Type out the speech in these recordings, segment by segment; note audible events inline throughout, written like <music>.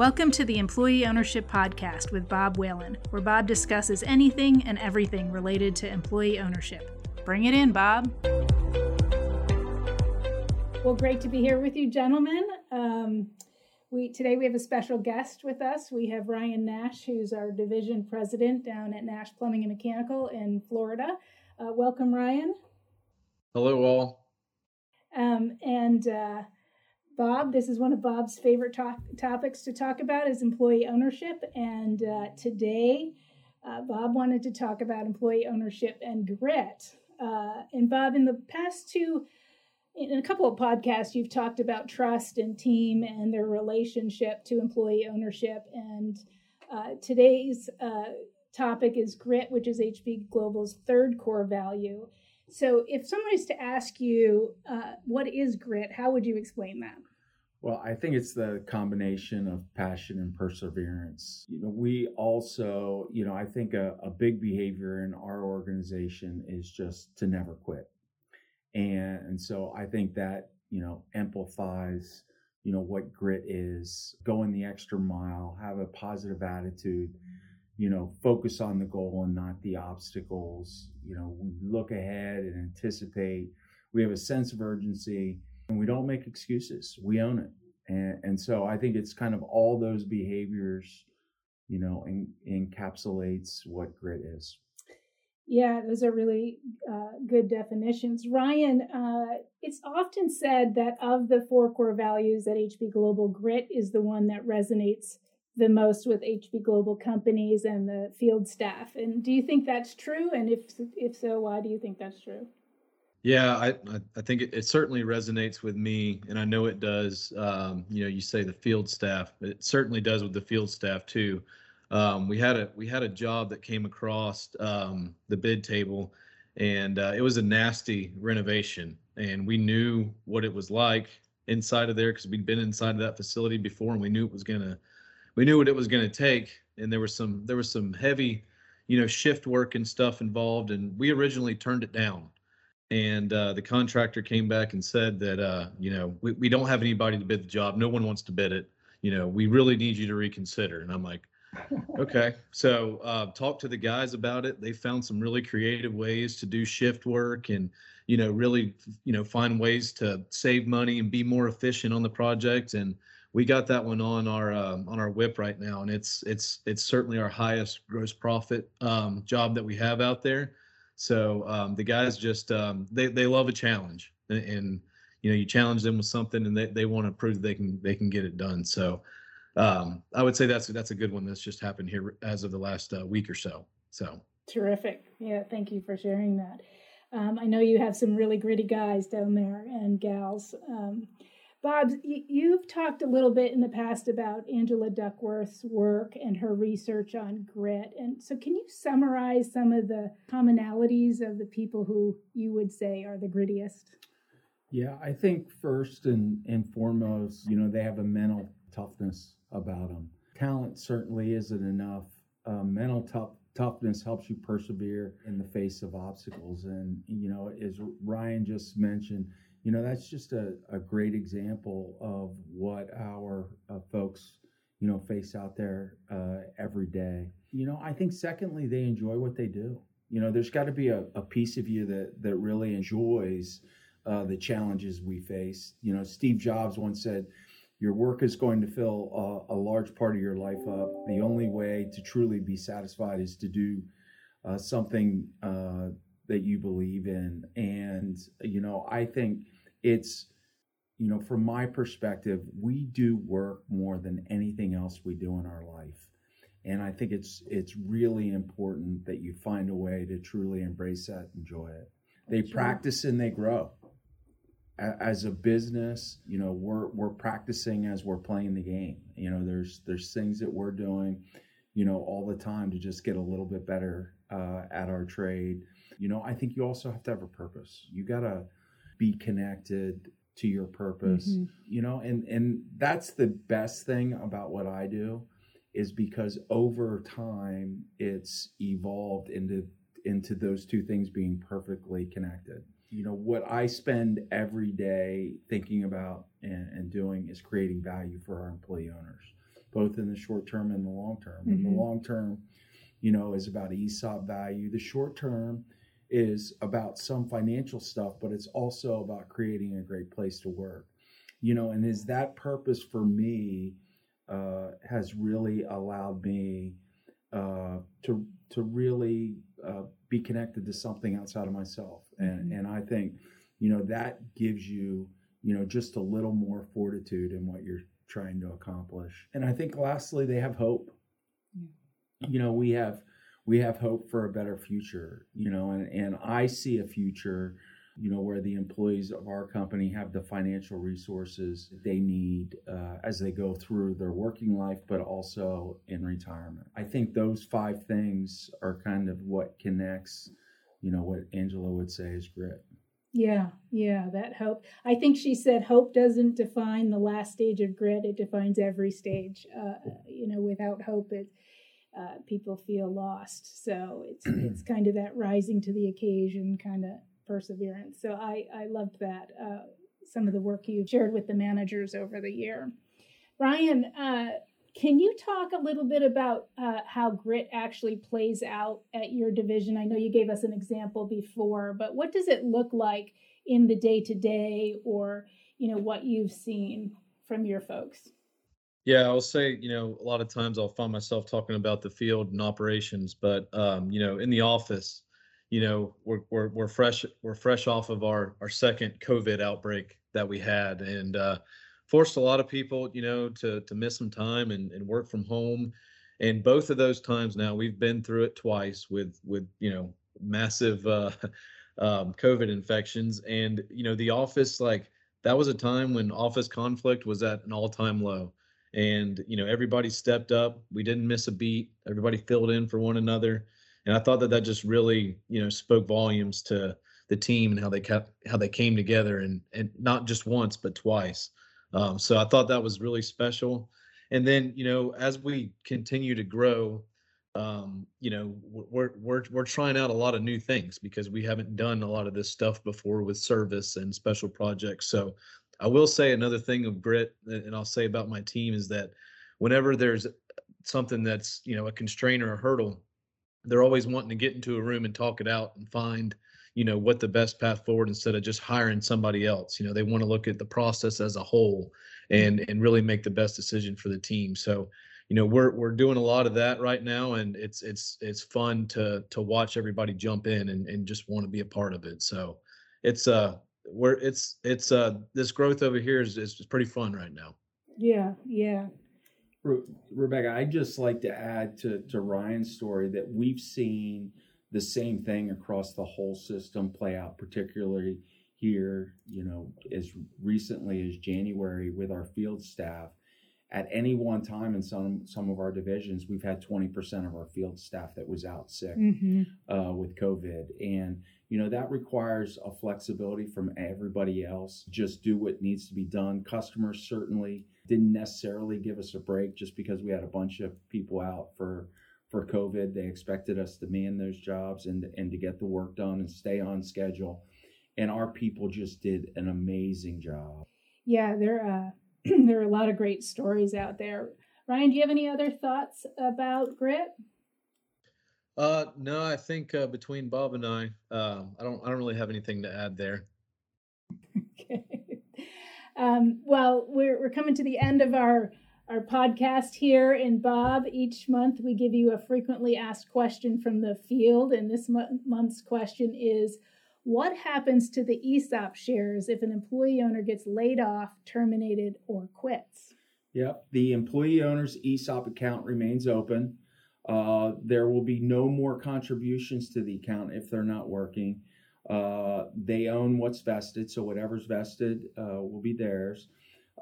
Welcome to the Employee Ownership Podcast with Bob Whalen, where Bob discusses anything and everything related to employee ownership. Bring it in, Bob. Well, great to be here with you, gentlemen. Um, we today we have a special guest with us. We have Ryan Nash, who's our division president down at Nash Plumbing and Mechanical in Florida. Uh, welcome, Ryan. Hello, all. Um, and uh, Bob, this is one of Bob's favorite to- topics to talk about is employee ownership. And uh, today, uh, Bob wanted to talk about employee ownership and grit. Uh, and Bob, in the past two, in a couple of podcasts, you've talked about trust and team and their relationship to employee ownership. And uh, today's uh, topic is grit, which is HB Global's third core value. So, if someone is to ask you uh, what is grit, how would you explain that? Well, I think it's the combination of passion and perseverance. You know, we also, you know, I think a, a big behavior in our organization is just to never quit. And, and so I think that, you know, amplifies, you know, what grit is, going the extra mile, have a positive attitude, you know, focus on the goal and not the obstacles. You know, we look ahead and anticipate. We have a sense of urgency and we don't make excuses. We own it. And, and so I think it's kind of all those behaviors, you know, in, encapsulates what grit is. Yeah, those are really uh, good definitions. Ryan, uh, it's often said that of the four core values at HB Global, grit is the one that resonates the most with HB Global companies and the field staff. And do you think that's true? And if if so, why do you think that's true? Yeah, I I think it, it, certainly resonates with me, and I know it does. Um, you know, you say the field staff, it certainly does with the field staff too. Um, we had a we had a job that came across um, the bid table, and uh, it was a nasty renovation, and we knew what it was like inside of there because we'd been inside of that facility before, and we knew it was gonna, we knew what it was gonna take, and there was some there was some heavy, you know, shift work and stuff involved, and we originally turned it down. And uh, the contractor came back and said that uh, you know we, we don't have anybody to bid the job. No one wants to bid it. You know we really need you to reconsider. And i'm like okay. So uh, talk to the guys about it. They found some really creative ways to do shift work and you know really you know find ways to save money and be more efficient on the project. And we got that one on our um, on our whip right now and it's it's it's certainly our highest gross profit um, job that we have out there so um, the guys just um, they they love a challenge, and, and, you know you challenge them with something, and they, they want to prove they can they can get it done. So um, I would say that's that's a good one that's just happened here as of the last uh, week or so. So terrific, yeah. Thank you for sharing that. Um, I know you have some really gritty guys down there and gals. Bob, you've talked a little bit in the past about Angela Duckworth's work and her research on grit. And so, can you summarize some of the commonalities of the people who you would say are the grittiest? Yeah, I think first and, and foremost, you know, they have a mental toughness about them. Talent certainly isn't enough. Uh, mental tough, toughness helps you persevere in the face of obstacles. And, you know, as Ryan just mentioned, you know that's just a, a great example of what our uh, folks you know face out there uh, every day. You know i think secondly they enjoy what they do. You know there's got to be a, a piece of you that that really enjoys uh, the challenges we face. You know steve jobs once said your work is going to fill a, a large part of your life up. The only way to truly be satisfied is to do uh, something uh, that you believe in. And, you know, I think it's, you know, from my perspective, we do work more than anything else we do in our life. And I think it's it's really important that you find a way to truly embrace that, enjoy it. They sure. practice and they grow. As a business, you know, we're we're practicing as we're playing the game. You know, there's there's things that we're doing, you know, all the time to just get a little bit better uh, at our trade you know, I think you also have to have a purpose. You got to be connected to your purpose, mm-hmm. you know, and and that's the best thing about what I do is because over time it's evolved into into those two things being perfectly connected. You know, what I spend every day thinking about and, and doing is creating value for our employee owners. both in the short term and the long term. Mm-hmm. And the mm-hmm. long term, you know, is about ESOP value. The short term is about some financial stuff, but it's also about creating a great place to work. You know, and is that purpose for me uh, has really allowed me uh, to to really uh, be connected to something outside of myself, and mm-hmm. and I think you know that gives you you know just a little more fortitude in what you're trying to accomplish. And I think lastly, they have hope. You know, we have we have hope for a better future. You know, and and I see a future you know, where the employees of our company have the financial resources they need uh, as they go through their working life, but also in retirement. I think those five things are kind of what connects, you know, what Angela would say is grit. Yeah, yeah, that hope. I think she said hope doesn't define the last stage of grit; it defines every stage. Uh, you know, without hope, it uh, people feel lost. So it's <clears throat> it's kind of that rising to the occasion kind of perseverance. So I, I loved that, uh, some of the work you've shared with the managers over the year. Ryan, uh, can you talk a little bit about uh, how grit actually plays out at your division? I know you gave us an example before, but what does it look like in the day to day, or you know what you've seen from your folks? Yeah, I'll say you know a lot of times I'll find myself talking about the field and operations, but um, you know in the office, you know we're we're we're fresh we're fresh off of our our second COVID outbreak that we had and uh, forced a lot of people you know to to miss some time and, and work from home and both of those times now we've been through it twice with with you know massive uh, <laughs> um, COVID infections and you know the office like that was a time when office conflict was at an all time low and you know everybody stepped up we didn't miss a beat everybody filled in for one another and I thought that that just really you know spoke volumes to the team and how they kept how they came together and and not just once but twice. Um, so I thought that was really special. And then you know as we continue to grow, um, you know we're we're we're trying out a lot of new things because we haven't done a lot of this stuff before with service and special projects. So I will say another thing of grit, and I'll say about my team is that whenever there's something that's you know a constraint or a hurdle they're always wanting to get into a room and talk it out and find you know what the best path forward instead of just hiring somebody else. You know they want to look at the process as a whole and and really make the best decision for the team. So you know we're we're doing a lot of that right now and it's it's it's fun to to watch everybody jump in and, and just want to be a part of it. So it's uh we're it's it's uh this growth over here is is pretty fun right now yeah yeah Re- Rebecca, I'd just like to add to, to Ryan's story that we've seen the same thing across the whole system play out, particularly here, you know, as recently as January with our field staff. At any one time in some some of our divisions, we've had 20% of our field staff that was out sick mm-hmm. uh, with COVID. And, you know, that requires a flexibility from everybody else. Just do what needs to be done. Customers certainly didn't necessarily give us a break just because we had a bunch of people out for for COVID. They expected us to man those jobs and and to get the work done and stay on schedule. And our people just did an amazing job. Yeah, there uh, <clears throat> there are a lot of great stories out there. Ryan, do you have any other thoughts about grit? Uh, no, I think uh, between Bob and I, uh, I don't I don't really have anything to add there. okay. <laughs> Um, well, we're, we're coming to the end of our, our podcast here. And Bob, each month we give you a frequently asked question from the field. And this month's question is What happens to the ESOP shares if an employee owner gets laid off, terminated, or quits? Yep. The employee owner's ESOP account remains open. Uh, there will be no more contributions to the account if they're not working. Uh, they own what's vested, so whatever's vested uh, will be theirs.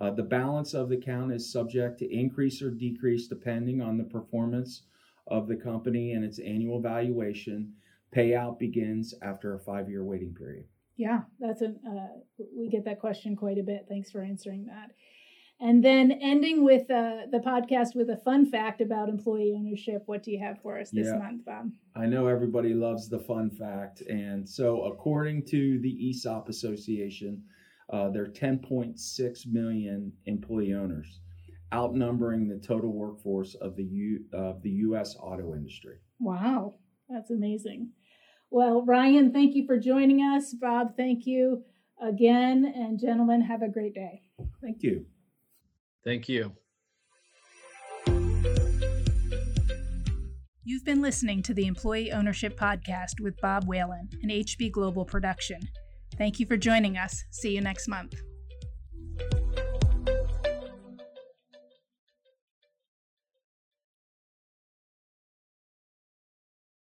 Uh, the balance of the account is subject to increase or decrease depending on the performance of the company and its annual valuation. Payout begins after a five year waiting period. Yeah, that's a, uh, we get that question quite a bit. Thanks for answering that. And then ending with uh, the podcast with a fun fact about employee ownership. What do you have for us this yeah. month, Bob? I know everybody loves the fun fact. And so, according to the ESOP Association, uh, there are 10.6 million employee owners. outnumbering the total workforce of the U, of the U.S. auto industry. Wow, that's amazing. Well, Ryan, thank you for joining us. Bob, thank you again. And gentlemen, have a great day. Thank you. Thank you. You've been listening to the Employee Ownership Podcast with Bob Whalen, an HB Global production. Thank you for joining us. See you next month.